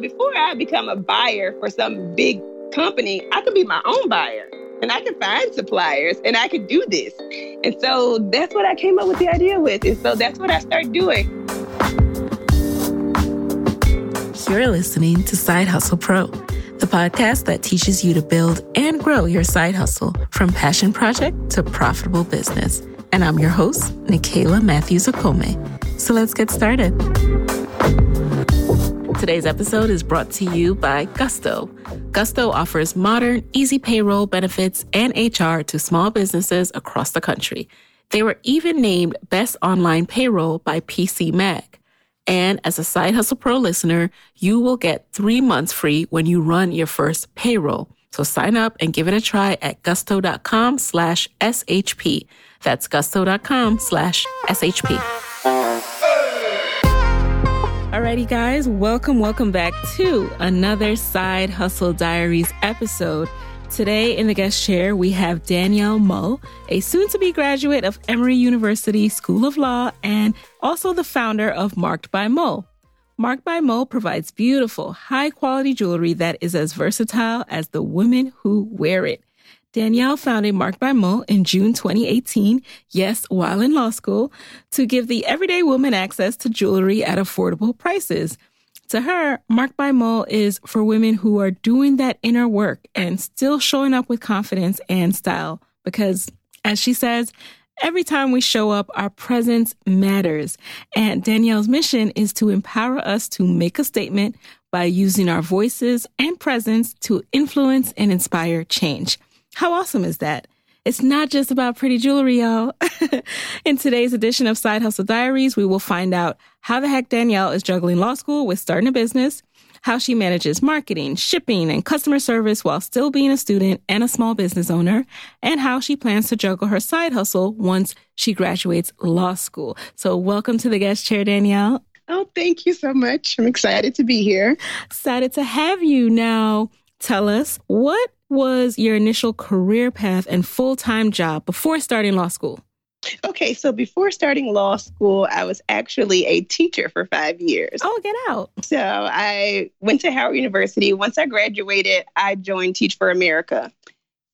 before I become a buyer for some big company, I could be my own buyer and I can find suppliers and I could do this. And so that's what I came up with the idea with. And so that's what I started doing. You're listening to Side Hustle Pro, the podcast that teaches you to build and grow your side hustle from passion project to profitable business. And I'm your host, Nicaila Matthews Okome. So let's get started. Today's episode is brought to you by Gusto. Gusto offers modern, easy payroll benefits and HR to small businesses across the country. They were even named Best Online Payroll by PC Mag. And as a Side Hustle Pro listener, you will get three months free when you run your first payroll. So sign up and give it a try at gusto.com slash SHP. That's gusto.com slash SHP. Alrighty, guys, welcome, welcome back to another Side Hustle Diaries episode. Today in the guest chair, we have Danielle Mull, a soon to be graduate of Emory University School of Law and also the founder of Marked by Mull. Marked by Mull provides beautiful, high quality jewelry that is as versatile as the women who wear it. Danielle founded Marked by Mull in June 2018, yes, while in law school, to give the everyday woman access to jewelry at affordable prices. To her, Marked by Mull is for women who are doing that inner work and still showing up with confidence and style. Because, as she says, every time we show up, our presence matters. And Danielle's mission is to empower us to make a statement by using our voices and presence to influence and inspire change. How awesome is that? It's not just about pretty jewelry, y'all. In today's edition of Side Hustle Diaries, we will find out how the heck Danielle is juggling law school with starting a business, how she manages marketing, shipping, and customer service while still being a student and a small business owner, and how she plans to juggle her side hustle once she graduates law school. So, welcome to the guest chair, Danielle. Oh, thank you so much. I'm excited to be here. Excited to have you. Now, tell us what was your initial career path and full time job before starting law school? Okay, so before starting law school, I was actually a teacher for five years. Oh, get out. So I went to Howard University. Once I graduated, I joined Teach for America.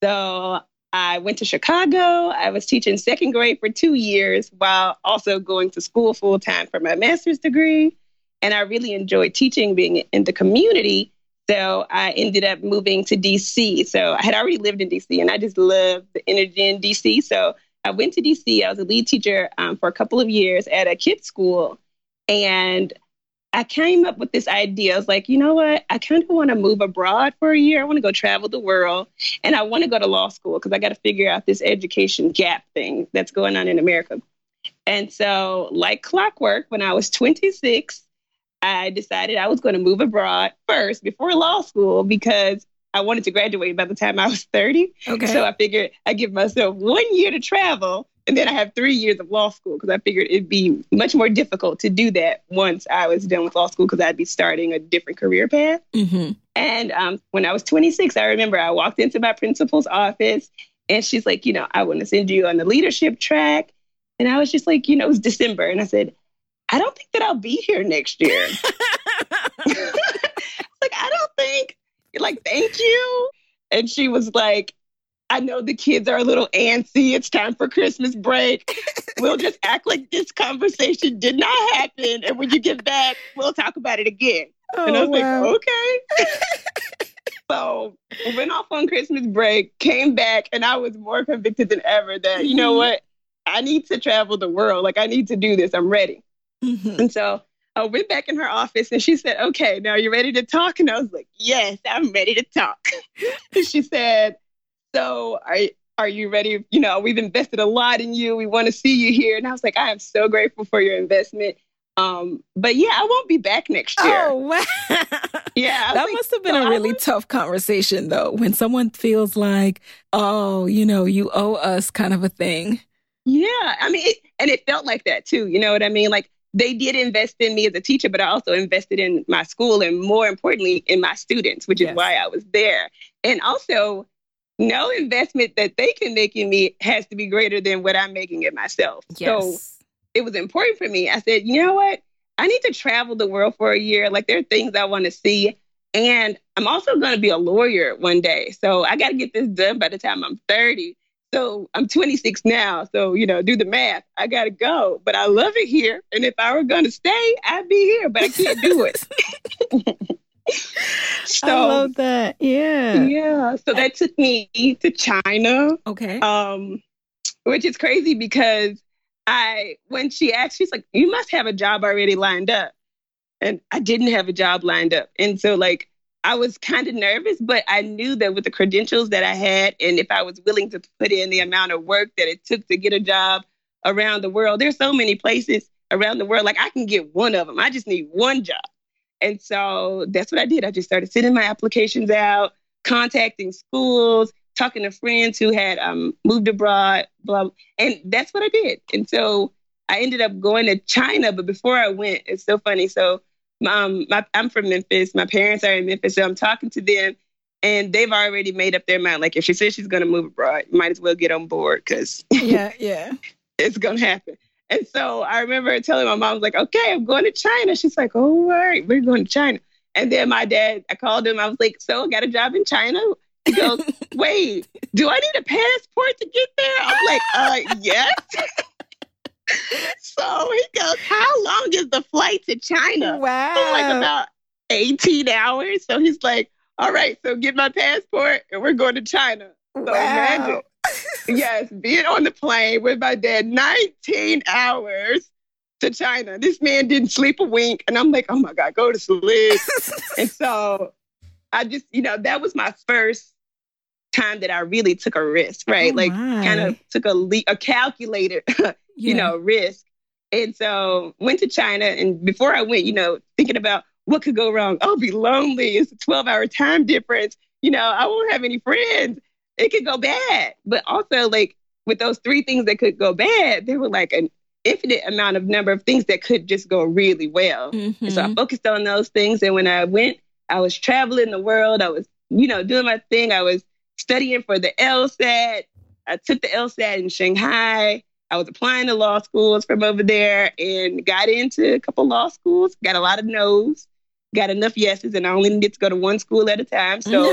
So I went to Chicago. I was teaching second grade for two years while also going to school full time for my master's degree. And I really enjoyed teaching, being in the community. So I ended up moving to DC. So I had already lived in DC and I just loved the energy in DC. So I went to DC. I was a lead teacher um, for a couple of years at a kids school. And I came up with this idea. I was like, you know what? I kind of want to move abroad for a year. I want to go travel the world and I want to go to law school because I got to figure out this education gap thing that's going on in America. And so, like clockwork, when I was 26, I decided I was going to move abroad first before law school because I wanted to graduate by the time I was 30. Okay. So I figured I'd give myself one year to travel and then I have three years of law school because I figured it'd be much more difficult to do that once I was done with law school because I'd be starting a different career path. Mm-hmm. And um, when I was 26, I remember I walked into my principal's office and she's like, you know, I want to send you on the leadership track. And I was just like, you know, it was December. And I said, I don't think that I'll be here next year. like, I don't think, like, thank you. And she was like, I know the kids are a little antsy. It's time for Christmas break. We'll just act like this conversation did not happen. And when you get back, we'll talk about it again. Oh, and I was wow. like, okay. so went off on Christmas break, came back, and I was more convicted than ever that, you know mm-hmm. what? I need to travel the world. Like, I need to do this. I'm ready. Mm-hmm. And so I went back in her office and she said, Okay, now you're ready to talk? And I was like, Yes, I'm ready to talk. she said, So are, are you ready? You know, we've invested a lot in you. We want to see you here. And I was like, I am so grateful for your investment. Um, but yeah, I won't be back next year. Oh wow. yeah. That like, must have been so a really was... tough conversation though, when someone feels like, oh, you know, you owe us kind of a thing. Yeah. I mean, it, and it felt like that too. You know what I mean? Like they did invest in me as a teacher, but I also invested in my school and more importantly, in my students, which is why I was there. And also, no investment that they can make in me has to be greater than what I'm making it myself. Yes. So it was important for me. I said, you know what? I need to travel the world for a year. Like there are things I want to see. And I'm also going to be a lawyer one day. So I got to get this done by the time I'm 30. So I'm 26 now. So, you know, do the math. I got to go. But I love it here. And if I were going to stay, I'd be here, but I can't do it. so, I love that. Yeah. Yeah. So that took me to China. Okay. Um, which is crazy because I, when she asked, she's like, you must have a job already lined up. And I didn't have a job lined up. And so, like, I was kind of nervous, but I knew that with the credentials that I had, and if I was willing to put in the amount of work that it took to get a job around the world, there's so many places around the world. Like, I can get one of them. I just need one job. And so that's what I did. I just started sending my applications out, contacting schools, talking to friends who had um, moved abroad, blah, and that's what I did. And so I ended up going to China. But before I went, it's so funny. So um, my, I'm from Memphis. My parents are in Memphis, so I'm talking to them, and they've already made up their mind. Like if she says she's going to move abroad, might as well get on board because yeah, yeah, it's going to happen. And so I remember telling my mom, I was like, okay, I'm going to China. She's like, oh, all right, we're going to China. And then my dad, I called him. I was like, so I got a job in China. He goes, wait, do I need a passport to get there? I'm like, uh, yes. so he goes, how long is the flight to China? Wow. I'm like about 18 hours. So he's like, all right, so get my passport and we're going to China. So wow. imagine, yes, being on the plane with my dad 19 hours to China. This man didn't sleep a wink. And I'm like, oh my God, go to sleep. and so I just, you know, that was my first time that I really took a risk, right? Oh like kind of took a le- a calculated, yeah. you know, risk. And so went to China and before I went, you know, thinking about what could go wrong. I'll be lonely. It's a 12 hour time difference. You know, I won't have any friends. It could go bad. But also like with those three things that could go bad, there were like an infinite amount of number of things that could just go really well. Mm-hmm. So I focused on those things. And when I went, I was traveling the world. I was, you know, doing my thing. I was studying for the LSAT. I took the LSAT in Shanghai. I was applying to law schools from over there and got into a couple law schools. Got a lot of no's, got enough yeses, and I only needed to go to one school at a time. So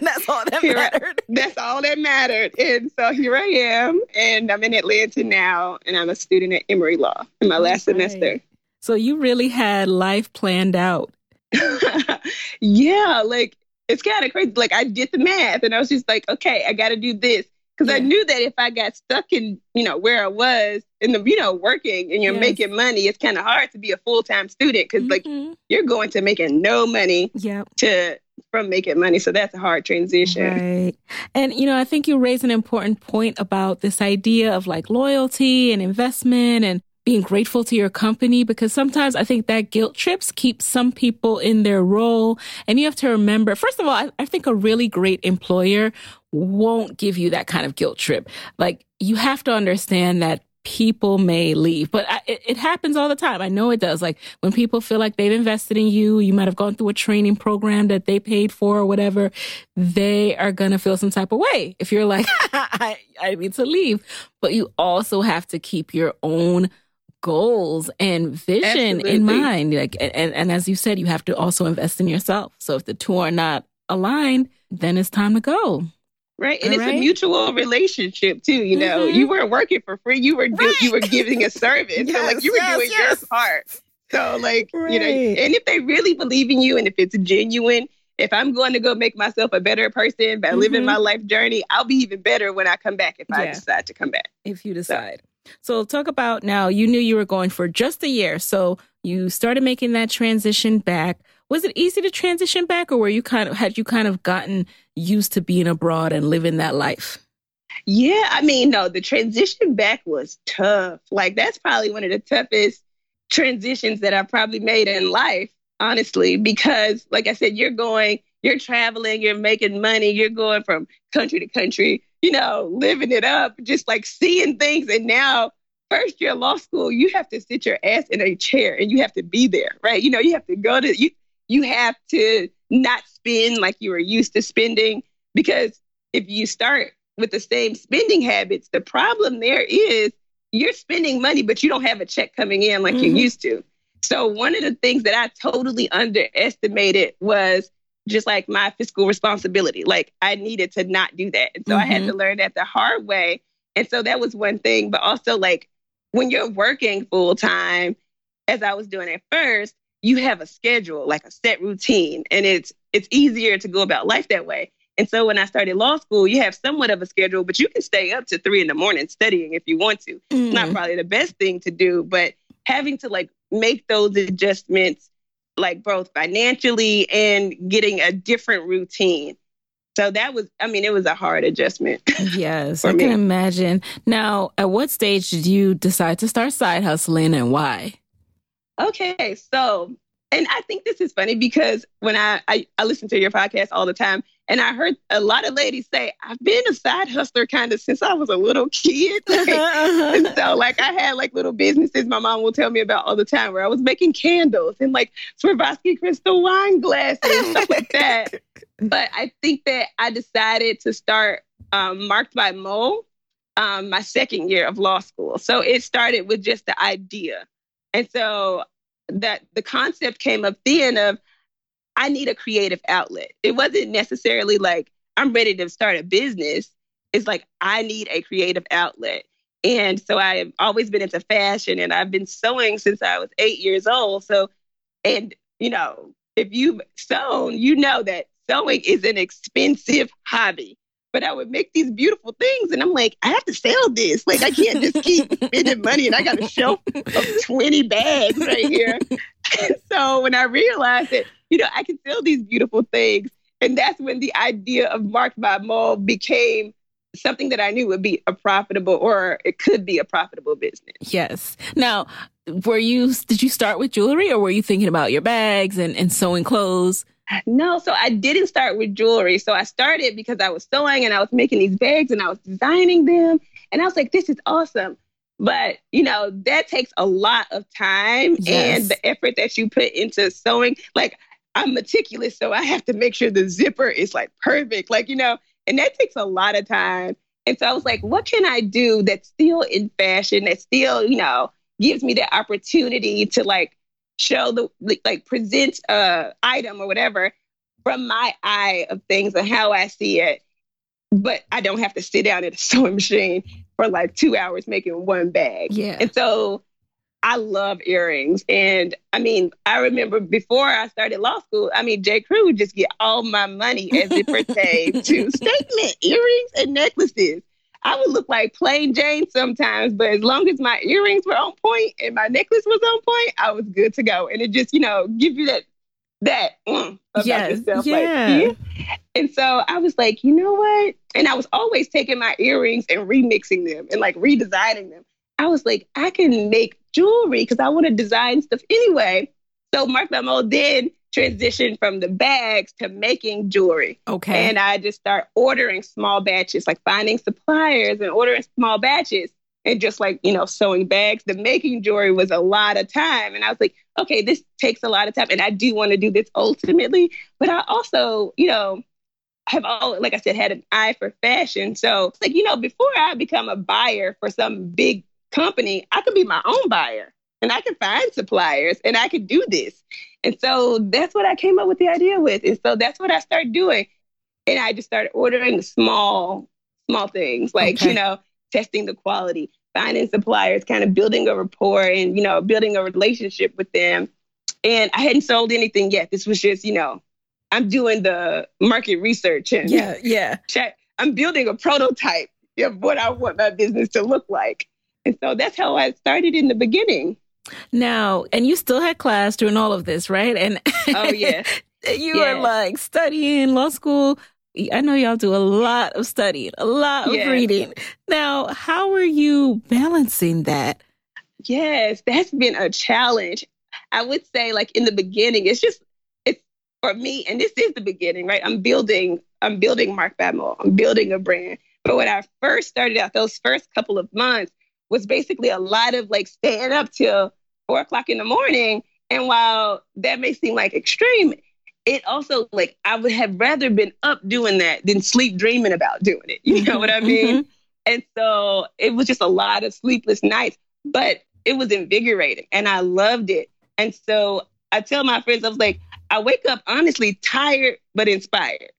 that's all that mattered. I, that's all that mattered. And so here I am, and I'm in Atlanta now, and I'm a student at Emory Law in my last right. semester. So you really had life planned out. yeah, like it's kind of crazy. Like I did the math and I was just like, okay, I got to do this. Because yeah. I knew that if I got stuck in, you know, where I was in the, you know, working and you're yes. making money, it's kind of hard to be a full time student because, mm-hmm. like, you're going to making no money yep. to from making money. So that's a hard transition. Right. And, you know, I think you raise an important point about this idea of like loyalty and investment and being grateful to your company because sometimes I think that guilt trips keep some people in their role. And you have to remember, first of all, I, I, think a really great employer won't give you that kind of guilt trip. Like you have to understand that people may leave, but I, it, it, happens all the time. I know it does. Like when people feel like they've invested in you, you might have gone through a training program that they paid for or whatever. They are going to feel some type of way if you're like, I, I need to leave. But you also have to keep your own goals and vision Absolutely. in mind. Like, and, and as you said, you have to also invest in yourself. So if the two are not aligned, then it's time to go. Right. And All it's right? a mutual relationship too. You know, mm-hmm. you weren't working for free. You were do- right. you were giving a service. yes, so like you were yes, doing yes. your part. So like, right. you know, and if they really believe in you and if it's genuine, if I'm going to go make myself a better person by mm-hmm. living my life journey, I'll be even better when I come back if yeah. I decide to come back. If you decide. So, so talk about now, you knew you were going for just a year. So you started making that transition back. Was it easy to transition back or were you kind of, had you kind of gotten used to being abroad and living that life? Yeah, I mean, no, the transition back was tough. Like that's probably one of the toughest transitions that I probably made in life, honestly, because like I said, you're going, you're traveling, you're making money, you're going from country to country you know, living it up, just like seeing things. And now, first year law school, you have to sit your ass in a chair and you have to be there, right? You know, you have to go to you. You have to not spend like you were used to spending because if you start with the same spending habits, the problem there is you're spending money, but you don't have a check coming in like mm-hmm. you used to. So one of the things that I totally underestimated was just like my fiscal responsibility. Like I needed to not do that. And so mm-hmm. I had to mm-hmm. learn that the hard way. And so that was one thing. But also like when you're working full time, as I was doing at first, you have a schedule, like a set routine. And it's it's easier to go about life that way. And so when I started law school, you have somewhat of a schedule, but you can stay up to three in the morning studying if you want to. Mm-hmm. It's not mm-hmm. probably the best thing to do, but having to like make those adjustments like both financially and getting a different routine. So that was, I mean, it was a hard adjustment. Yes, I me. can imagine. Now, at what stage did you decide to start side hustling and why? Okay, so, and I think this is funny because when I, I, I listen to your podcast all the time, and I heard a lot of ladies say, I've been a side hustler kind of since I was a little kid. Like, uh-huh. and so, like, I had like little businesses my mom will tell me about all the time where I was making candles and like Swarovski crystal wine glasses and stuff like that. But I think that I decided to start um, Marked by Mull um, my second year of law school. So it started with just the idea. And so that the concept came up then of I need a creative outlet. It wasn't necessarily like I'm ready to start a business. It's like I need a creative outlet. And so I've always been into fashion and I've been sewing since I was eight years old. So, and you know, if you've sewn, you know that sewing is an expensive hobby. But I would make these beautiful things and I'm like, I have to sell this. Like, I can't just keep spending money and I got a shelf of 20 bags right here. And so when I realized that you know, I can sell these beautiful things. And that's when the idea of Marked by Mull became something that I knew would be a profitable or it could be a profitable business. Yes. Now, were you did you start with jewelry or were you thinking about your bags and, and sewing clothes? No, so I didn't start with jewelry. So I started because I was sewing and I was making these bags and I was designing them. And I was like, this is awesome. But, you know, that takes a lot of time yes. and the effort that you put into sewing. Like, I'm meticulous, so I have to make sure the zipper is like perfect, like you know, and that takes a lot of time. And so I was like, what can I do that's still in fashion, that still, you know, gives me the opportunity to like show the like present a item or whatever from my eye of things and how I see it. But I don't have to sit down at a sewing machine for like two hours making one bag. Yeah. And so I love earrings. And I mean, I remember before I started law school, I mean, J. Crew would just get all my money as it pertains to statement earrings and necklaces. I would look like plain Jane sometimes, but as long as my earrings were on point and my necklace was on point, I was good to go. And it just, you know, give you that that mm, about yes, yourself. Yeah. Like, yeah. And so I was like, you know what? And I was always taking my earrings and remixing them and like redesigning them. I was like, I can make jewelry because I want to design stuff anyway. So Mark Mo then transitioned from the bags to making jewelry. Okay. And I just start ordering small batches, like finding suppliers and ordering small batches and just like, you know, sewing bags. The making jewelry was a lot of time. And I was like, okay, this takes a lot of time. And I do want to do this ultimately. But I also, you know, have all, like I said, had an eye for fashion. So, like, you know, before I become a buyer for some big company, I could be my own buyer and I could find suppliers and I could do this. And so that's what I came up with the idea with. And so that's what I started doing. And I just started ordering small, small things like, okay. you know, testing the quality, finding suppliers, kind of building a rapport and, you know, building a relationship with them. And I hadn't sold anything yet. This was just, you know, I'm doing the market research and yeah, yeah. I'm building a prototype of what I want my business to look like. And so that's how I started in the beginning. Now, and you still had class during all of this, right? And oh yeah, you yeah. were like studying law school. I know y'all do a lot of studying, a lot of yes. reading. Now, how are you balancing that? Yes, that's been a challenge. I would say, like in the beginning, it's just it's for me, and this is the beginning, right? I'm building, I'm building Mark by I'm building a brand. But when I first started out, those first couple of months, was basically a lot of like staying up till four o'clock in the morning. And while that may seem like extreme, it also like I would have rather been up doing that than sleep dreaming about doing it. You know what I mean? Mm-hmm. And so it was just a lot of sleepless nights, but it was invigorating and I loved it. And so I tell my friends, I was like, I wake up honestly tired but inspired.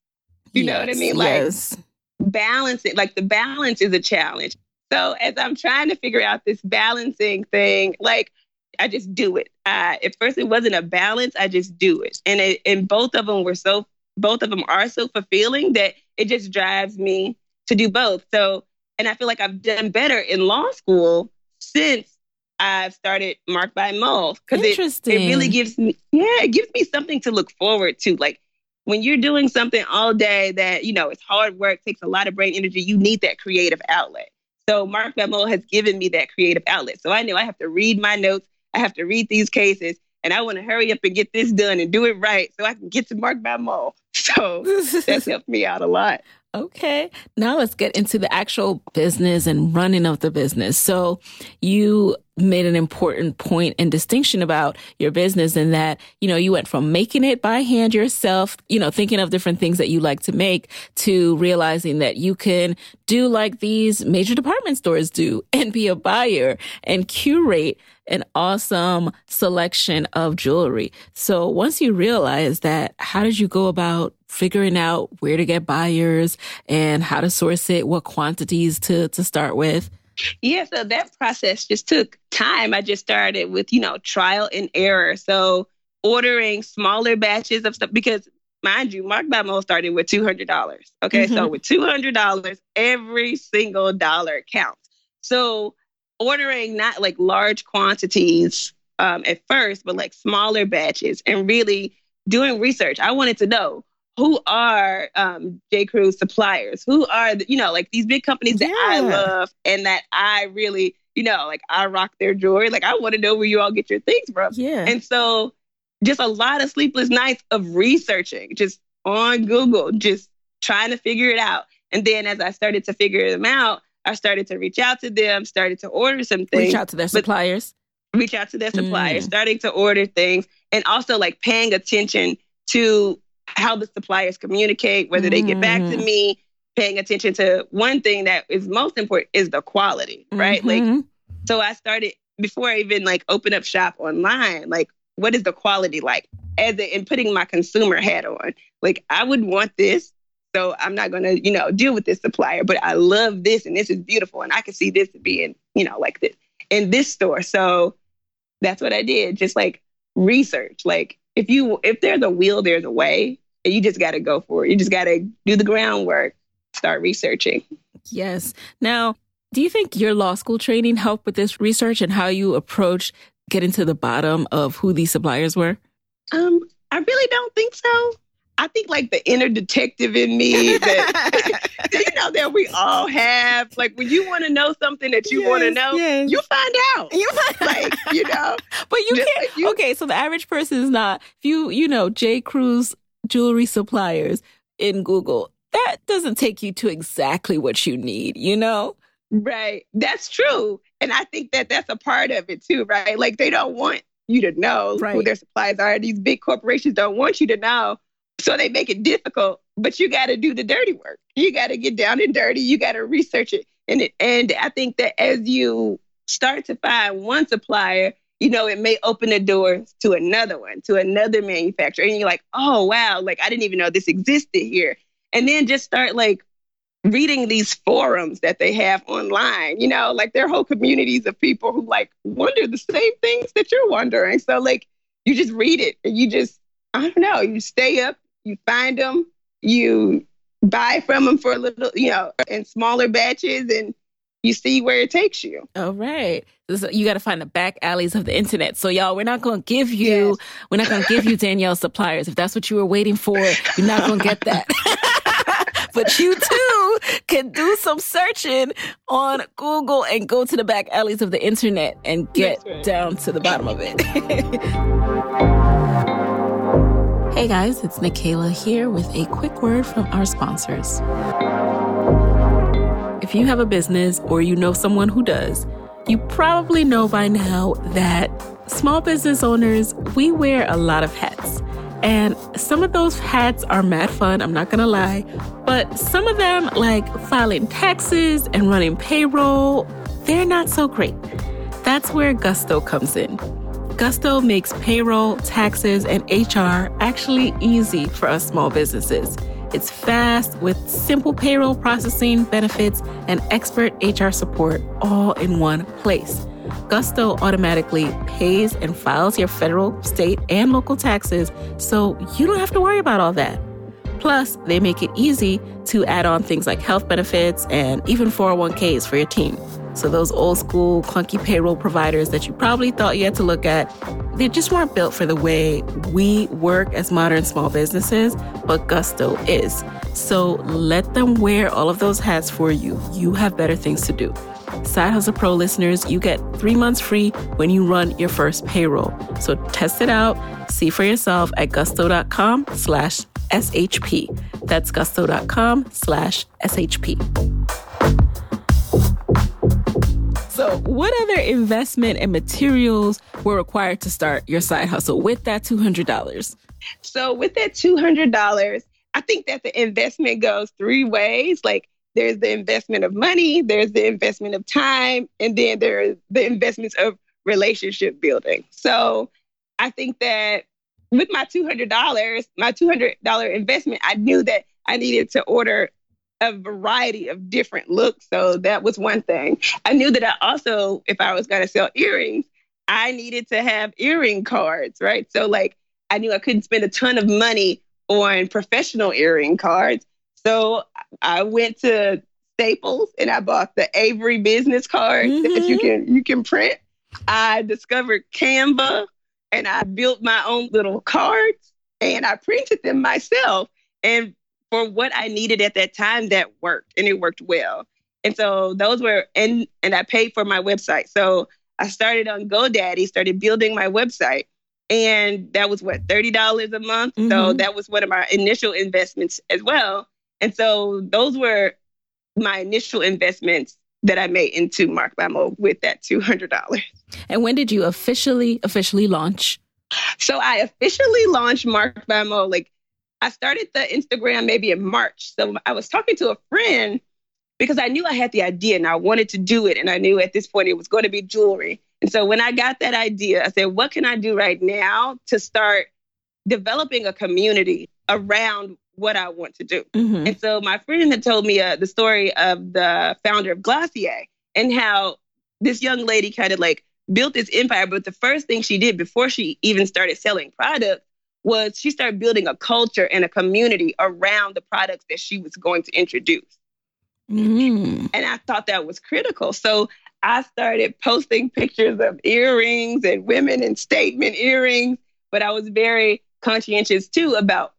You yes, know what I mean? Like yes. balance it. Like the balance is a challenge. So as I'm trying to figure out this balancing thing, like I just do it. Uh, at first, it wasn't a balance. I just do it, and it, and both of them were so. Both of them are so fulfilling that it just drives me to do both. So, and I feel like I've done better in law school since I've started Marked by Mull because it, it really gives me yeah it gives me something to look forward to. Like when you're doing something all day that you know it's hard work, takes a lot of brain energy. You need that creative outlet. So Marked by Mull has given me that creative outlet. So I know I have to read my notes. I have to read these cases and I want to hurry up and get this done and do it right so I can get to Marked by Mull. So that's helped me out a lot. Okay. Now let's get into the actual business and running of the business. So you made an important point and distinction about your business in that, you know, you went from making it by hand yourself, you know, thinking of different things that you like to make to realizing that you can do like these major department stores do and be a buyer and curate an awesome selection of jewelry. So once you realize that, how did you go about figuring out where to get buyers and how to source it, what quantities to, to start with? Yeah, so that process just took time. I just started with, you know, trial and error. So ordering smaller batches of stuff because mind you, Marked by Mull started with $200. Okay. Mm-hmm. So with $200, every single dollar counts. So ordering not like large quantities um, at first, but like smaller batches and really doing research. I wanted to know who are um, J. Crew's suppliers? Who are, the, you know, like these big companies that yeah. I love and that I really, you know, like I rock their jewelry. Like I want to know where you all get your things from. Yeah. And so just a lot of sleepless nights of researching, just on Google, just trying to figure it out. And then as I started to figure them out, I started to reach out to them, started to order some things. Reach out to their suppliers. Reach out to their suppliers, mm. starting to order things, and also like paying attention to how the suppliers communicate, whether they get back to mm. me, paying attention to one thing that is most important is the quality, right? Mm-hmm. Like, so I started before I even like open up shop online, like, what is the quality like? As a, in putting my consumer hat on, like, I would want this so I'm not going to, you know, deal with this supplier, but I love this and this is beautiful. And I can see this being, you know, like this in this store. So that's what I did. Just like research. Like if you, if there's a will, there's a way. You just got to go for it. You just got to do the groundwork, start researching. Yes. Now, do you think your law school training helped with this research and how you approach getting to the bottom of who these suppliers were? Um, I really don't think so. I think like the inner detective in me that you know that we all have. Like when you want to know something that you yes, want to know, yes. you find out. You find like you know, but you can't. Like you, okay, so the average person is not. If you you know J. Crew's jewelry suppliers in Google, that doesn't take you to exactly what you need. You know. Right. That's true. And I think that that's a part of it too, right? Like they don't want you to know right. who their suppliers are. These big corporations don't want you to know so they make it difficult, but you got to do the dirty work. You got to get down and dirty. You got to research it. And it, and I think that as you start to find one supplier, you know, it may open the door to another one, to another manufacturer. And you're like, oh, wow, like I didn't even know this existed here. And then just start like reading these forums that they have online, you know, like there are whole communities of people who like wonder the same things that you're wondering. So, like, you just read it and you just, I don't know, you stay up, you find them, you buy from them for a little, you know, in smaller batches, and you see where it takes you. All right. So you got to find the back alleys of the internet. So y'all, we're not going to give you, yes. we're not going to give you Danielle's suppliers. If that's what you were waiting for, you're not going to get that. but you too can do some searching on Google and go to the back alleys of the internet and get right. down to the bottom of it. Hey guys, it's Nicaila here with a quick word from our sponsors. If you have a business or you know someone who does, you probably know by now that small business owners, we wear a lot of hats. And some of those hats are mad fun, I'm not gonna lie. But some of them, like filing taxes and running payroll, they're not so great. That's where Gusto comes in. Gusto makes payroll, taxes, and HR actually easy for us small businesses. It's fast with simple payroll processing, benefits, and expert HR support all in one place. Gusto automatically pays and files your federal, state, and local taxes, so you don't have to worry about all that. Plus, they make it easy to add on things like health benefits and even 401ks for your team. So, those old school, clunky payroll providers that you probably thought you had to look at, they just weren't built for the way we work as modern small businesses, but Gusto is. So, let them wear all of those hats for you. You have better things to do. Side Hustle Pro listeners, you get three months free when you run your first payroll. So test it out, see for yourself at gusto.com slash SHP. That's gusto.com slash SHP. So, what other investment and materials were required to start your side hustle with that $200? So, with that $200, I think that the investment goes three ways. Like, there's the investment of money, there's the investment of time, and then there's the investments of relationship building. So, I think that with my $200, my $200 investment, I knew that I needed to order a variety of different looks. So that was one thing. I knew that I also, if I was going to sell earrings, I needed to have earring cards, right? So, like, I knew I couldn't spend a ton of money on professional earring cards. So, I went to Staples and I bought the Avery business cards mm-hmm. that you mm-hmm. can you can print. I discovered Canva and I built my own little cards and I printed them myself. And for what I needed at that time that worked and it worked well. And so those were and and I paid for my website. So I started on GoDaddy, started building my website. And that was what, $30 a month. Mm-hmm. So that was one of my initial investments as well. And so those were my initial investments that I made into Marked by Mull with that $200. And when did you officially, officially launch? So I officially launched Marked by Mull like I started the Instagram maybe in March. So I was talking to a friend because I knew I had the idea and I wanted to do it. And I knew at this point it was going to be jewelry. And so when I got that idea, I said, what can I do right now to start developing a community around what I want to do? Mm-hmm. And so my friend had told me uh, the story of the founder of Glossier and how this young lady kind of like built this empire. But the first thing she did before she even started selling products was she started building a culture and a community around the products that she was going to introduce. Mm. And I thought that was critical. So I started posting pictures of earrings and women in statement earrings, but I was very conscientious too about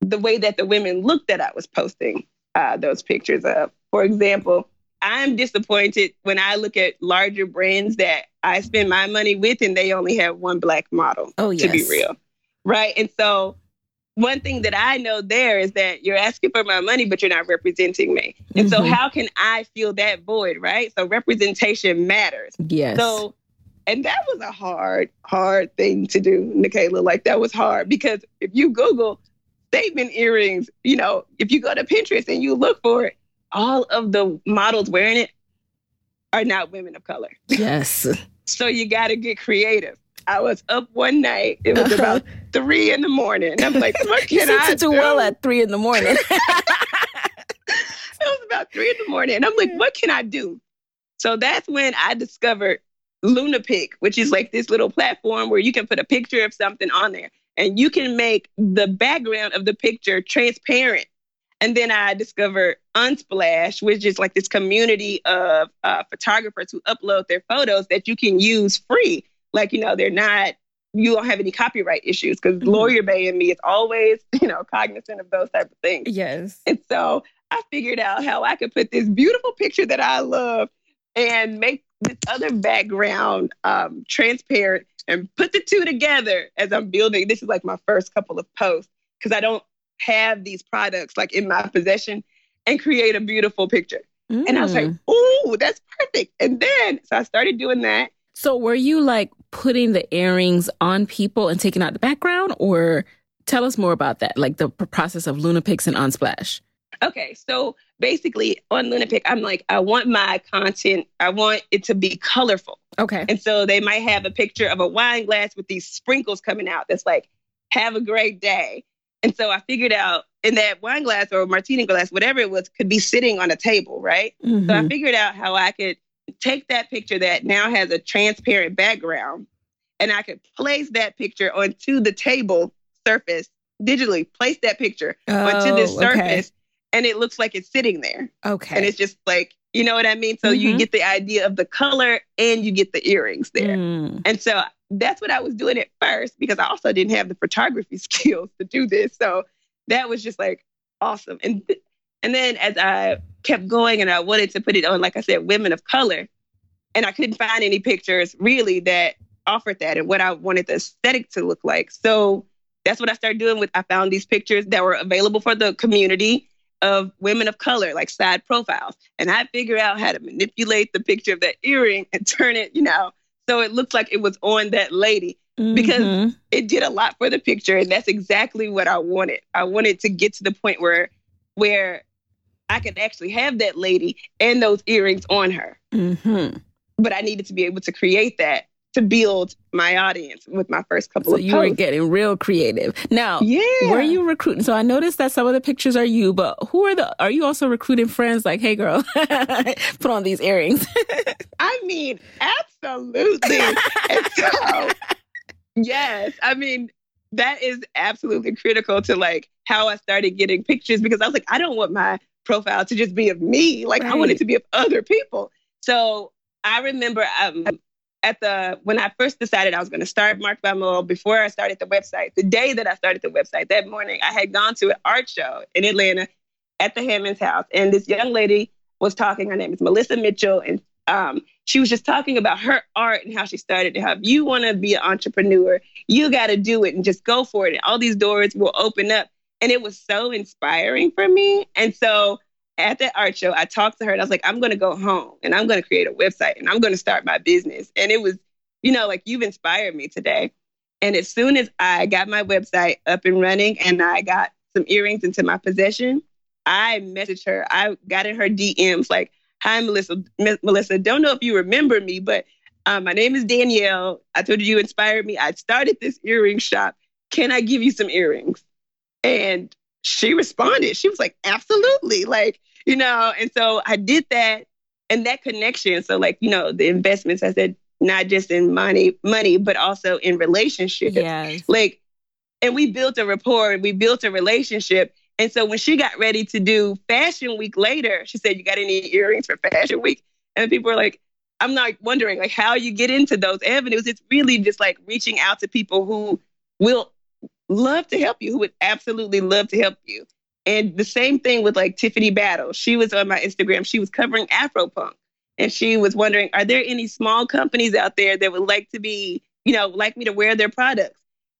the way that the women looked that I was posting uh, those pictures of. For example, I'm disappointed when I look at larger brands that I spend my money with and they only have one black model. Oh, yes. To be real right? And so one thing that I know there is that you're asking for my money, but you're not representing me. And mm-hmm. so how can I fill that void, right? So representation matters. Yes. So and that was a hard, hard thing to do, Nicaila. Like that was hard because if you Google statement earrings, you know, if you go to Pinterest and you look for it, all of the models wearing it are not women of color. Yes. so you got to get creative. I was up one night. It was about three in the morning. I'm like, what can I do? well at three in the morning. it was about three in the morning. And I'm like, what can I do? So that's when I discovered LunaPic, which is like this little platform where you can put a picture of something on there and you can make the background of the picture transparent. And then I discovered Unsplash, which is like this community of uh, photographers who upload their photos that you can use free like you know they're not you don't have any copyright issues because mm-hmm. lawyer bay and me is always you know cognizant of those type of things yes and so i figured out how i could put this beautiful picture that i love and make this other background um, transparent and put the two together as i'm building this is like my first couple of posts because i don't have these products like in my possession and create a beautiful picture mm. and i was like mm. oh that's perfect and then so i started doing that so were you like putting the earrings on people and taking out the background or tell us more about that, like the process of LunaPics and Unsplash? Okay, so basically on Lunapic, I'm like, I want my content, I want it to be colorful. Okay. And so they might have a picture of a wine glass with these sprinkles coming out that's like, have a great day. And so I figured out in that wine glass or martini glass, whatever it was, could be sitting on a table, right? Mm-hmm. So I figured out how I could take that picture that now has a transparent background and I could place that picture onto the table surface digitally, place that picture onto this Oh, surface and it looks like it's sitting there. Okay. And it's just like, you know what I mean? So Mhm. you get the idea of the color and you get the earrings there. Mm. And so that's what I was doing at first because I also didn't have the photography skills to do this. So that was just like awesome. And th- and then as I kept going and I wanted to put it on, like I said, women of color, and I couldn't find any pictures really that offered that and what I wanted the aesthetic to look like. So that's what I started doing with I found these pictures that were available for the community of women of color, like side profiles. And I figured out how to manipulate the picture of that earring and turn it, you know, so it looked like it was on that lady. because- Mhm. It did a lot for the picture, and that's exactly what I wanted. I wanted to get to the point where where I could actually have that lady and those earrings on her. Mhm. But I needed to be able to create that to build my audience with my first couple So of you were getting real creative. Now, yeah. were you recruiting? So I noticed that some of the pictures are you, but who are the? Are you also recruiting friends? Like, hey, girl, put on these earrings. I mean, absolutely. so, yes, I mean, that is absolutely critical to like how I started getting pictures because I was like, I don't want my profile to just be of me. Like, I want it to be of other people. So I remember um, at the when I first decided I was going to start Marked by Mull before I started the website. The day that I started the website, that morning, I had gone to an art show in Atlanta at the Hammonds House, and this young lady was talking. Her name is Melissa Mitchell, and um, she was just talking about her art and how she started. to if you want to be an entrepreneur, you got to do it and just go for it, and all these doors will open up. And it was so inspiring for me. And so at that art show, I talked to her and I was like, I'm going to go home and I'm going to create a website and I'm going to start my business. And it was, you know, like you've inspired me today. And as soon as I got my website up and running and I got some earrings into my possession, I messaged her. I got in her DMs like, Hi, Melissa. M- Melissa, don't know if you remember me, but um, my name is Danielle. I told you you inspired me. I started this earring shop. Can I give you some earrings? And she responded. She was like, absolutely. Like, you know, and so I did that and that connection. So, like, you know, the investments, I said, not just in money, money, but also in relationships. yes. Like, and we built a rapport, and we built a relationship. And so when she got ready to do Fashion Week later, she said, You got any earrings for Fashion Week? And people were like, I'm not wondering like how you get into those avenues. It's really just like reaching out to people who will love to help you, who would absolutely love to help you. And the same thing with like Tiffany Battle. She was on my Instagram. She was covering Afropunk. And she was wondering, are there any small companies out there that would like to be, you know, like me to wear their products?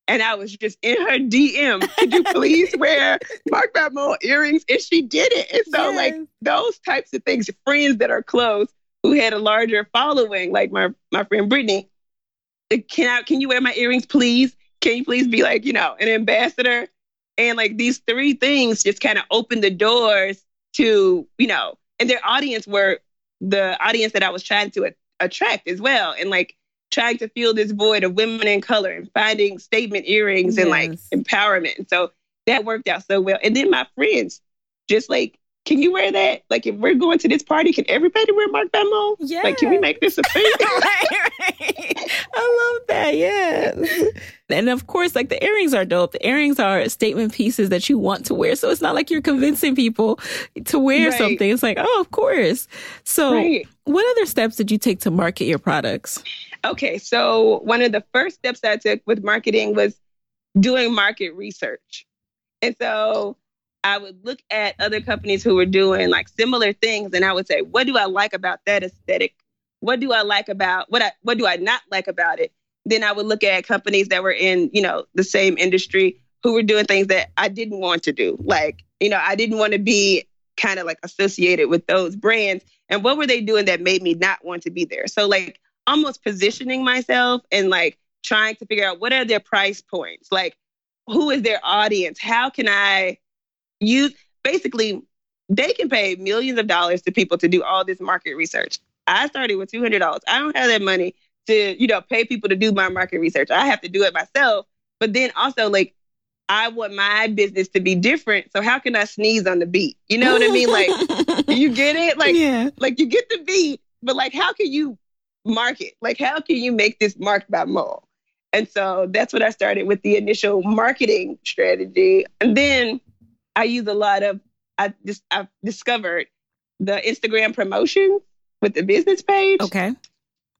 And I was just in her DM, could you please wear Marked by Mull earrings? And she did it. And so, like, those types of things, friends that are close who had a larger following, like my, my friend Brittany, can I, can you wear my earrings, please? Can you please be like, you know, an ambassador? And like these three things just kind of opened the doors to, you know, and their audience were the audience that I was trying to a- attract as well. And like trying to fill this void of women in color and finding statement earrings and like empowerment. And so that worked out so well. And then my friends just like, can you wear that? Like if we're going to this party, can everybody wear Marked by Mull? Yeah. Like, can we make this a thing? right, right. I love that. Yeah. And of course, like the earrings are dope. The earrings are statement pieces that you want to wear. So it's not like you're convincing people to wear Right. something. It's like, oh, of course. So right. what other steps did you take to market your products? Okay, so one of the first steps I took with marketing was doing market research. And so I would look at other companies who were doing like similar things and I would say, what do I like about that aesthetic? What do I like about what I what do I not like about it? Then I would look at companies that were in, you know, the same industry who were doing things that I didn't want to do. Like, you know, I didn't want to be kind of like associated with those brands. And what were they doing that made me not want to be there? So like almost positioning myself and like trying to figure out what are their price points like who is their audience how can i use basically they can pay millions of dollars to people to do all this market research. I started with $200. I don't have that money to, you know, pay people to do my market research. I have to do it myself. But then also like I want my business to be different. So how can I sneeze on the beat? You know what I mean? Like you get it? Like yeah. like you get the beat, but like how can you market? Like how can you make this Marked by Mull? And so that's what I started with the initial marketing strategy. And then I use a lot of I just I've discovered the Instagram promotion with the business page. Okay.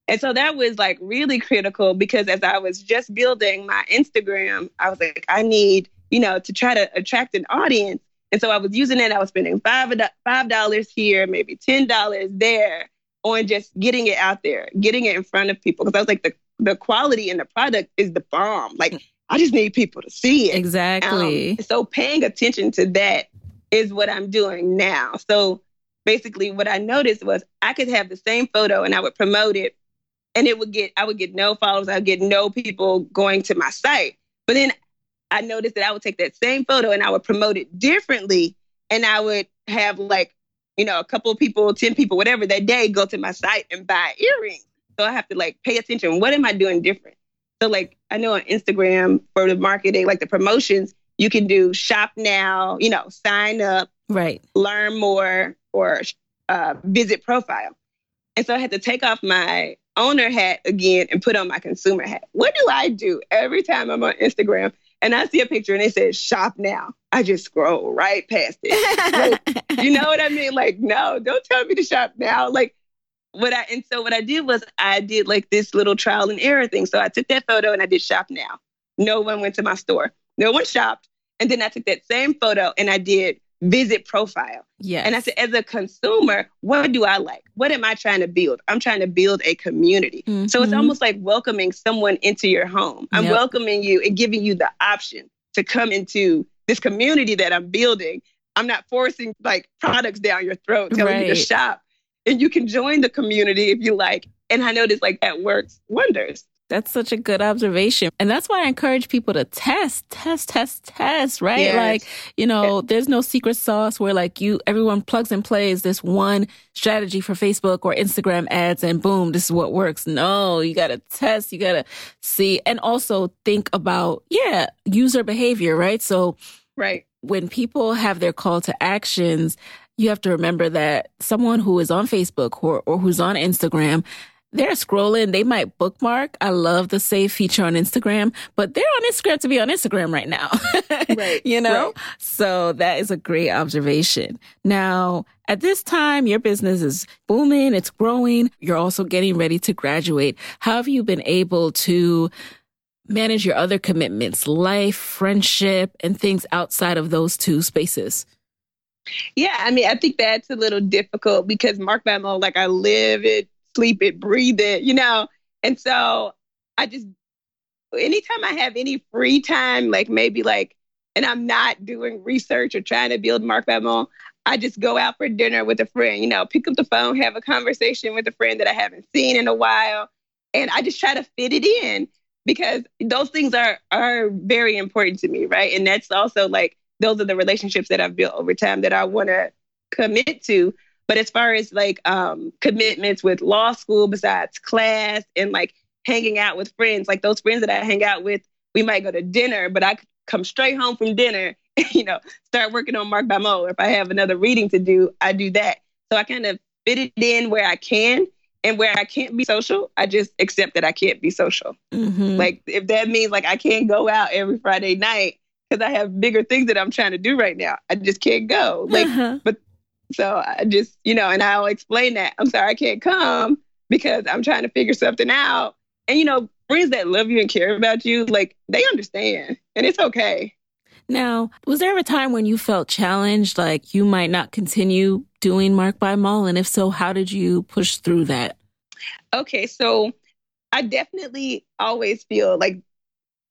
And so that was like really critical because as I was just building my Instagram, I was like, I need, you know, to try to attract an audience. And so I was using it. I was spending five five dollars here, maybe ten dollars there on just getting it out there, getting it in front of people. Because I was like, the the quality in the product is the bomb. Like I just need people to see it. Exactly. Um, so paying attention to that is what I'm doing now. So basically what I noticed was I could have the same photo and I would promote it and it would get I would get no followers, I would get no people going to my site. But then I noticed that I would take that same photo and I would promote it differently and I would have like, you know, a couple of people, 10 people, whatever that day go to my site and buy earrings. So I have to like pay attention. What am I doing different? So like I know on Instagram for the marketing, like the promotions, you can do shop now, you know, sign up, right, learn more, or uh, visit profile. And so I had to take off my owner hat again and put on my consumer hat. What do I do every time I'm on Instagram and I see a picture and it says shop now? I just scroll right past it. Like, you know what I mean? Like, no, don't tell me to shop now. Like, what I and so what I did was I did like this little trial and error thing. So I took that photo and I did shop now. No one went to my store. No one shopped. And then I took that same photo and I did visit profile. Yeah. And I said, as a consumer, what do I like? What am I trying to build? I'm trying to build a community. Mm-hmm. So it's mm-hmm. almost like welcoming someone into your home. I'm yep. welcoming you and giving you the option to come into this community that I'm building. I'm not forcing like products down your throat, telling right. you to shop. And you can join the community if you like. And I noticed like that works wonders. That's such a good observation. And that's why I encourage people to test, test, test, test, right? Yes. Like, you know, there's no secret sauce where like you, everyone plugs and plays this one strategy for Facebook or Instagram ads and boom, this is what works. No, you got to test, you got to see, and also think about, yeah, user behavior, right? So, right. When people have their call to actions, you have to remember that someone who is on Facebook or, or who's on Instagram, they're scrolling. They might bookmark. I love the save feature on Instagram, but they're on Instagram to be on Instagram right now. right. You know? Right. So that is a great observation. Now, at this time, your business is booming. It's growing. You're also getting ready to graduate. How have you been able to manage your other commitments, life, friendship, and things outside of those two spaces? Yeah, I mean, I think that's a little difficult because Marked by like I live it, sleep it, breathe it, you know? And so I just, anytime I have any free time, like maybe like, and I'm not doing research or trying to build Mark Mo, I just go out for dinner with a friend, you know, pick up the phone, have a conversation with a friend that I haven't seen in a while. And I just try to fit it in because those things are are very important to me, right? And that's also like those are the relationships that I've built over time that I want to commit to. But as far as like um, commitments with law school, besides class and like hanging out with friends, like those friends that I hang out with, we might go to dinner, but I could come straight home from dinner, you know, start working on Marked by Mull. Or if I have another reading to do, I do that. So I kind of fit it in where I can. And where I can't be social, I just accept that I can't be social. Mm-hmm. Like if that means like I can't go out every Friday night because I have bigger things that I'm trying to do right now, I just can't go. Like, uh-huh. but so I just, you know, and I'll explain that. I'm sorry I can't come because I'm trying to figure something out. And, you know, friends that love you and care about you, like they understand and it's okay. Now, was there ever a time when you felt challenged, like you might not continue doing Marked by Mull? And if so, how did you push through that? Okay, so I definitely always feel like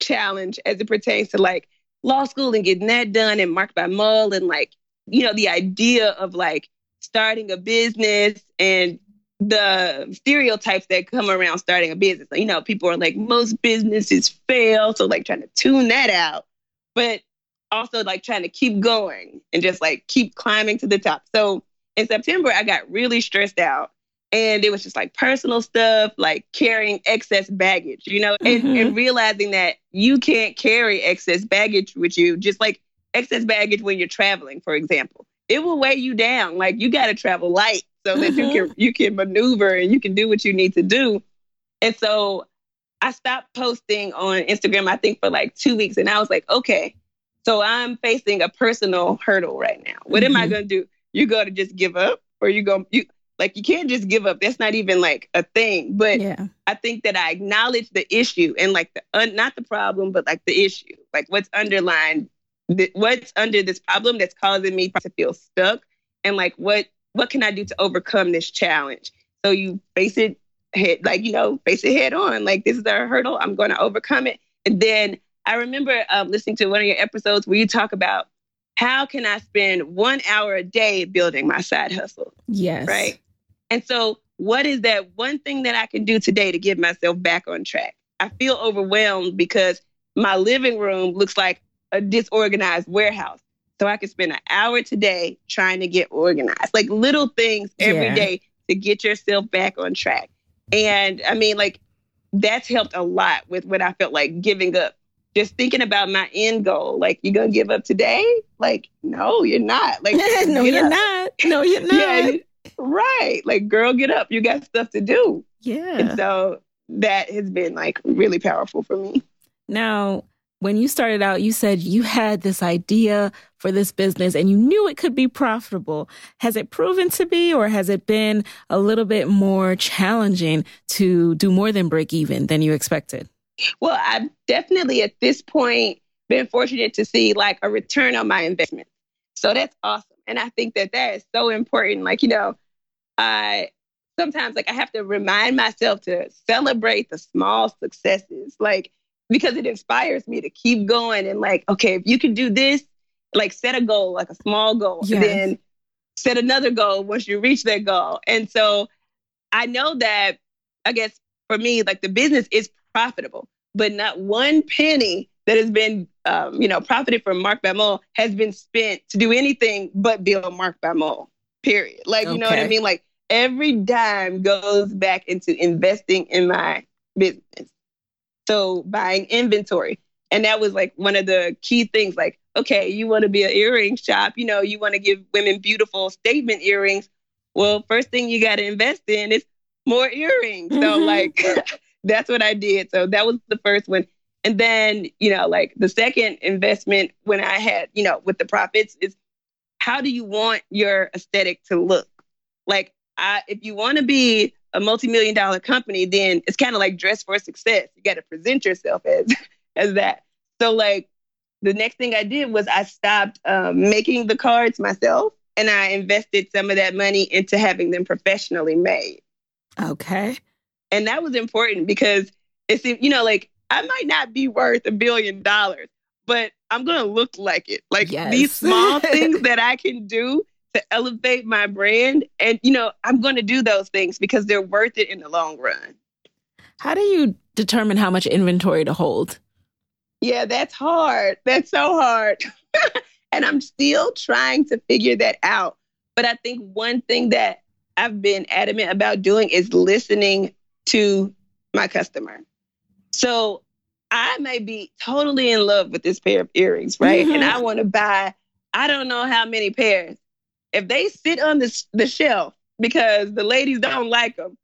challenged as it pertains to like law school and getting that done and Marked by Mull and like you know, the idea of like starting a business and the stereotypes that come around starting a business. You know, people are like, most businesses fail. So, like, trying to tune that out. But also like trying to keep going and just like keep climbing to the top. So in September, I got really stressed out. And it was just like personal stuff, like carrying excess baggage, you know, and, mm-hmm. and realizing that you can't carry excess baggage with you, just like excess baggage when you're traveling, for example. It will weigh you down. Like you got to travel light so that mm-hmm. you can you can maneuver and you can do what you need to do. And so I stopped posting on Instagram, I think, for like two weeks. And I was like, okay, so I'm facing a personal hurdle right now. What mm-hmm. am I mm-hmm. going to do? You go to just give up or you go, you like, you can't just give up. That's not even like a thing. But yeah. I think that I acknowledge the issue and like the, uh, not the problem, but like the issue, like what's underlined, the, what's under this problem that's causing me to feel stuck and like what, what can I do to overcome this challenge? So you face it head, like, you know, face it head on. Like, this is a hurdle. I'm going to overcome it. And then I remember um, listening to one of your episodes where you talk about how can I spend one hour a day building my side hustle? Yes. Right. And so, what is that one thing that I can do today to get myself back on track? I feel overwhelmed because my living room looks like a disorganized warehouse. So I can spend an hour today trying to get organized, like little things every yeah. day to get yourself back on track. And I mean, like, that's helped a lot with what I felt like giving up. Just thinking about my end goal. Like, you're gonna give up today? Like, no, you're not. Like, no, you're up. not. No, you're not. yeah, right. Like, girl, get up. You got stuff to do. Yeah. And so that has been like really powerful for me. Now, when you started out, you said you had this idea for this business and you knew it could be profitable. Has it proven to be, or has it been a little bit more challenging to do more than break even than you expected? Well, I've definitely at this point been fortunate to see like a return on my investment. So that's awesome. And I think that that is so important. Like, you know, I sometimes like I have to remind myself to celebrate the small successes. Like, because it inspires me to keep going and like, okay, if you can do this, like set a goal, like a small goal, yes. and then set another goal once you reach that goal. And so I know that I guess for me, like the business is profitable, but not one penny that has been, um, you know, profited from Marked by has been spent to do anything but build Marked by. Period. Like, you know what I mean? Like every dime goes back into investing in my business. So buying inventory. And that was like one of the key things like, okay, you want to be an earring shop, you know, you want to give women beautiful statement earrings. Well, first thing you got to invest in is more earrings. Mm-hmm. So, like, that's what I did. So, that was the first one. And then, you know, like the second investment when I had, you know, with the profits is how do you want your aesthetic to look? Like, I, if you want to be a multi-million dollar company, then it's kind of like dress for success. You got to present yourself as as that. So like the next thing I did was I stopped um, making the cards myself and I invested some of that money into having them professionally made. Okay. And that was important because it's you know like I might not be worth a billion dollars, but I'm going to look like it. Like yes. these small things that I can do to elevate my brand. And, you know, I'm going to do those things because they're worth it in the long run. How do you determine how much inventory to hold? Yeah, that's hard. That's so hard. and I'm still trying to figure that out. But I think one thing that I've been adamant about doing is listening to my customer. So I may be totally in love with this pair of earrings, right? Mm-hmm. And I want to buy, I don't know how many pairs if they sit on the, the shelf because the ladies don't like them,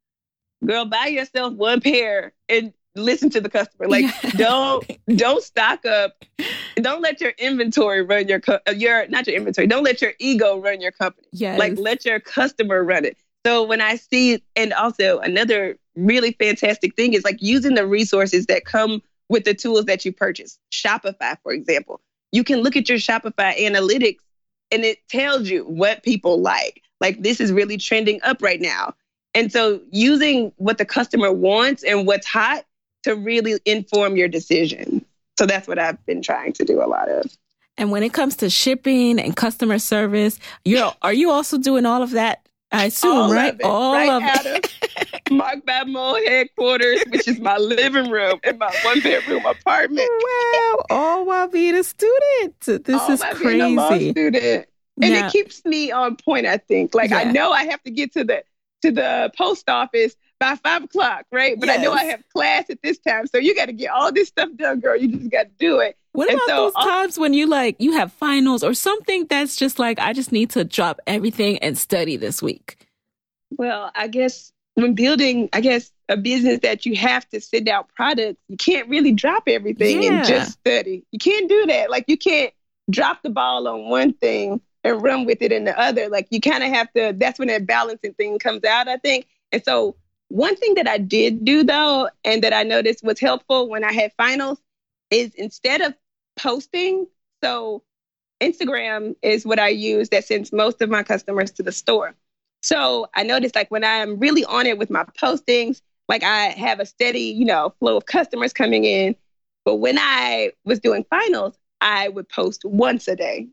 girl, buy yourself one pair and listen to the customer. Like, don't don't stock up. Don't let your inventory run your co- your not your inventory. Don't let your ego run your company. Yes. Like, let your customer run it. So when I see, and also another really fantastic thing is like using the resources that come with the tools that you purchase. Shopify, for example, you can look at your Shopify analytics and it tells you what people like. Like this is really trending up right now. And so using what the customer wants and what's hot to really inform your decision. So that's what I've been trying to do a lot of. And when it comes to shipping and customer service, you're are you also doing all of that? I assume, all right? Of it, all right of out it. of Marked by headquarters, which is my living room in my one bedroom apartment. Wow, all while being a student. This oh, is crazy. Being a law student. And now, it keeps me on point, I think. Like yeah. I know I have to get to the to the post office by five o'clock, right? But yes. I know I have class at this time. So you got to get all this stuff done, girl. You just got to do it. What and about so, those times when you like, you have finals or something that's just like, I just need to drop everything and study this week? Well, I guess when building, I guess, a business that you have to send out products, you can't really drop everything yeah. and just study. You can't do that. Like, you can't drop the ball on one thing and run with it in the other. Like, you kind of have to, that's when that balancing thing comes out, I think. And so, one thing that I did do though, and that I noticed was helpful when I had finals, is instead of posting, so Instagram is what I use that sends most of my customers to the store. So I noticed like when I'm really on it with my postings, like I have a steady, you know, flow of customers coming in. But when I was doing finals, I would post once a day.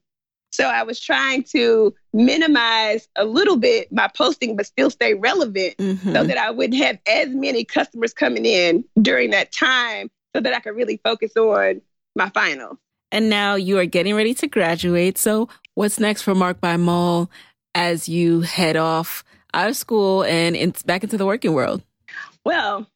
So I was trying to minimize a little bit my posting, but still stay relevant mm-hmm. so that I wouldn't have as many customers coming in during that time so that I could really focus on my finals. And now you are getting ready to graduate. So what's next for Marked by Mull as you head off out of school and in, back into the working world? Well,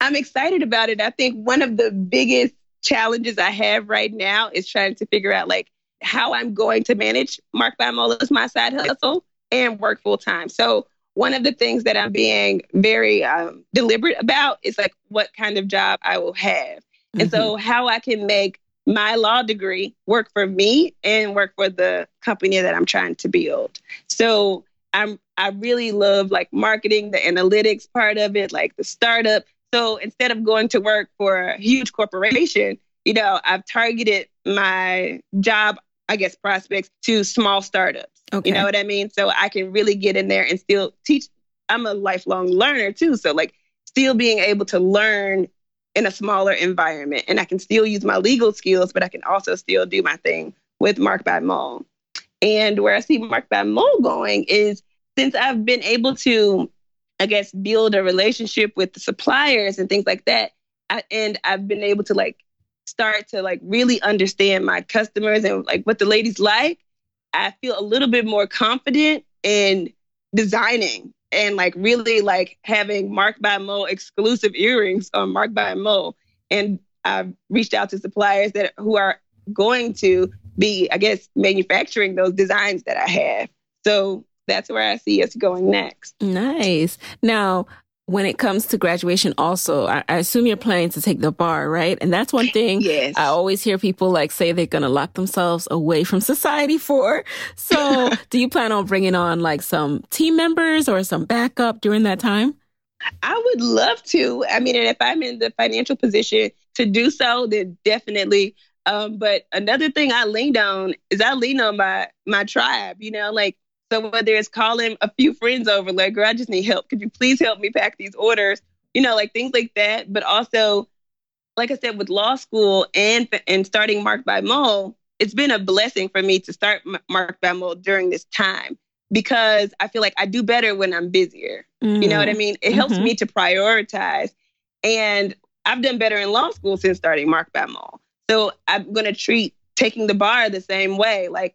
I'm excited about it. I think one of the biggest challenges I have right now is trying to figure out like how I'm going to manage Marked by Mull as my side hustle and work full time. So one of the things that I'm being very um, deliberate about is like what kind of job I will have. Mm-hmm. And so mm-hmm. how I can make my law degree work for me and work for the company that I'm trying to build. So I'm I really love like marketing, the analytics part of it, like the startup. So instead of going to work for a huge corporation, you know, I've targeted my job I guess, prospects to small startups. Okay. You know what I mean? So I can really get in there and still teach. I'm a lifelong learner too. So, like, still being able to learn in a smaller environment. And I can still use my legal skills, but I can also still do my thing with Marked by Mull. And where I see Marked by Mull going is since I've been able to, I guess, build a relationship with the suppliers and things like that. I, and I've been able to like start to like really understand my customers and like what the ladies like, I feel a little bit more confident in designing and like really like having Marked by Mull exclusive earrings on Marked by Mull. And I've reached out to suppliers that who are going to be, I guess, manufacturing those designs that I have. So that's where I see us going next. Nice. Now, when it comes to graduation also I, I, assume you're planning to take the bar right? And that's one thing yes. i always hear people like say they're going to lock themselves away from society for. So do you plan on bringing on like some team members or some backup during that time? I would love to. I mean and if i'm in the financial position to do so then definitely. Um, but another thing i lean on is i lean on my my tribe you know like so whether it's calling a few friends over, like, girl, I just need help. Could you please help me pack these orders? You know, like things like that. But also, like I said, with law school and and starting Marked by Mull, it's been a blessing for me to start Marked by Mull during this time because I feel like I do better when I'm busier. Mm-hmm. You know what I mm-hmm. mean? It helps mm-hmm. me to prioritize. And I've done better in law school since starting Marked by Mull. So I'm going to treat taking the bar the same way. Like,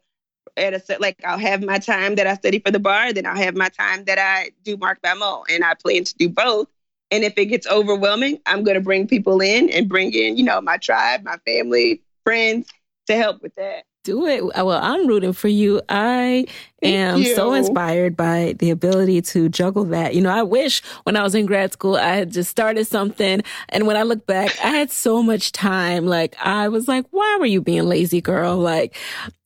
at a set, like I'll have my time that I study for the bar, then I'll have my time that I do Marked by and I plan to do both. And if it gets overwhelming, I'm going to bring people in and bring in, you know, my tribe, my family, friends to help with that do it. Well, I'm rooting for you. I am so inspired by the ability to juggle that. You know, I wish when I was in grad school, I had just started something. And when I look back, I had so much time. Like, I was like, why were you being lazy, girl? Like,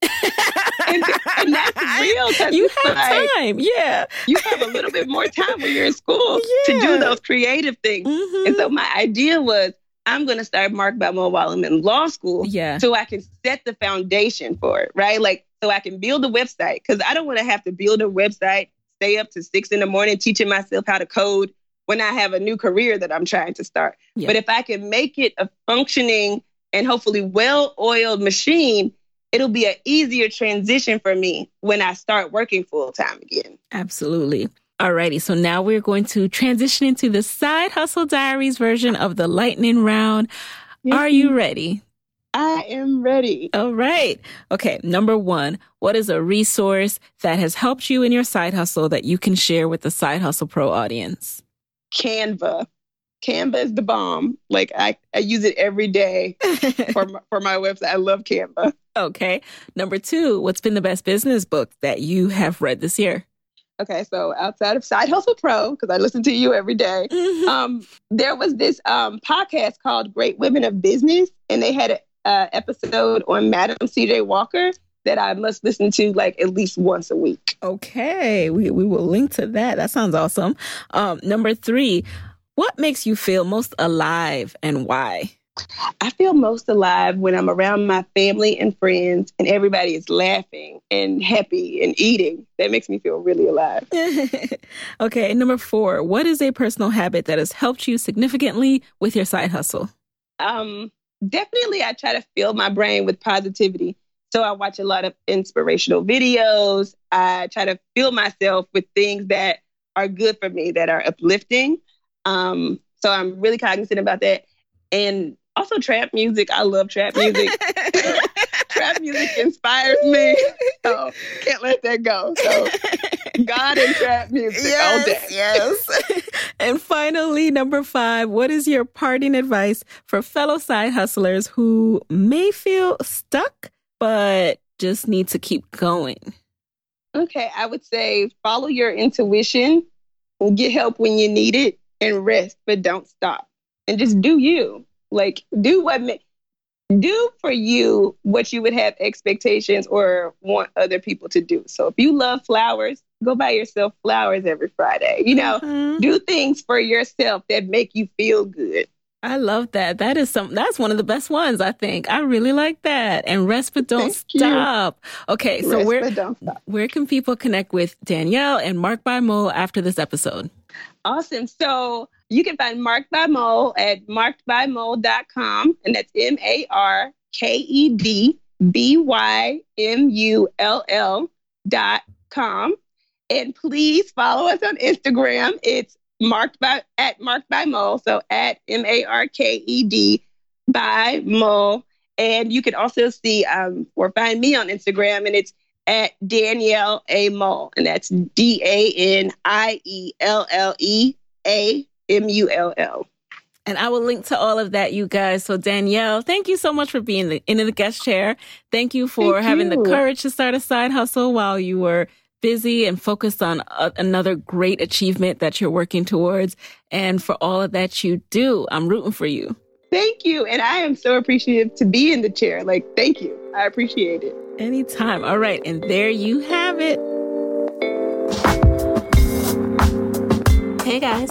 and, and, that's real. You have like, time. Yeah. You have a little bit more time when you're in school yeah. to do those creative things. Mm-hmm. And so my idea was, I'm going to start Mark Mo while I'm in law school. Yeah. So I can set the foundation for it, right? Like, so I can build a website because I don't want to have to build a website, stay up to six in the morning teaching myself how to code when I have a new career that I'm trying to start. Yeah. But if I can make it a functioning and hopefully well oiled machine, it'll be an easier transition for me when I start working full time again. Absolutely. Alrighty, so now we're going to transition into the Side Hustle Diaries version of the lightning round. Are you ready? I am ready. All right. Okay. Number one, what is a resource that has helped you in your side hustle that you can share with the Side Hustle Pro audience? Canva. Canva is the bomb. Like I, I use it every day for my, for my website. I love Canva. Okay. Number two, what's been the best business book that you have read this year? Okay, so outside of Side Hustle Pro, because I listen to you every day, Mhm. um, there was this um, podcast called Great Women of Business, and they had an uh, episode on Madam C.J. Walker that I must listen to like at least once a week. Okay, we, we will link to that. That sounds awesome. Um, number three, what makes you feel most alive and why? I feel most alive when I'm around my family and friends, and everybody is laughing and happy and eating. That makes me feel really alive. okay, number four, what is a personal habit that has helped you significantly with your side hustle? um, definitely I try to fill my brain with positivity. So I watch a lot of inspirational videos. I try to fill myself with things that are good for me, that are uplifting. Um, so I'm really cognizant about that. And also trap music. I love trap music. trap music inspires me. So can't let that go. So God and trap music all day. yes. and finally, number five, what is your parting advice for fellow side hustlers who may feel stuck but just need to keep going? Okay, I would say follow your intuition, get help when you need it, and rest, but don't stop. And just do you. Like do what do for you what you would have expectations or want other people to do. So if you love flowers, go buy yourself flowers every Friday. You know, Mhm. do things for yourself that make you feel good. I love that. That is some that's one of the best ones, I think. I really like that. And rest but don't Thank you. stop. Okay, so Rest, where don't stop. where can people connect with Danielle and Marked by Mull after this episode? Awesome. So you can find Marked by Mull at markedbymull.com, and that's M A R K E D B Y M U L L dot com. And please follow us on Instagram. It's marked by at marked by Mull, so at M A R K E D by Mull. And you can also see um, or find me on Instagram, and it's at Danielle A. Mull, and that's D A N I E L L E A M U L L. And I will link to all of that, you guys. So Danielle, thank you so much for being the, in the guest chair. Thank you for Thank having the courage to start a side hustle while you were busy and focused on a, another great achievement that you're working towards. And for all of that you do, I'm rooting for you. Thank you. And I am so appreciative to be in the chair. Like, thank you. I appreciate it. Anytime. All right. And there you have it. Hey guys,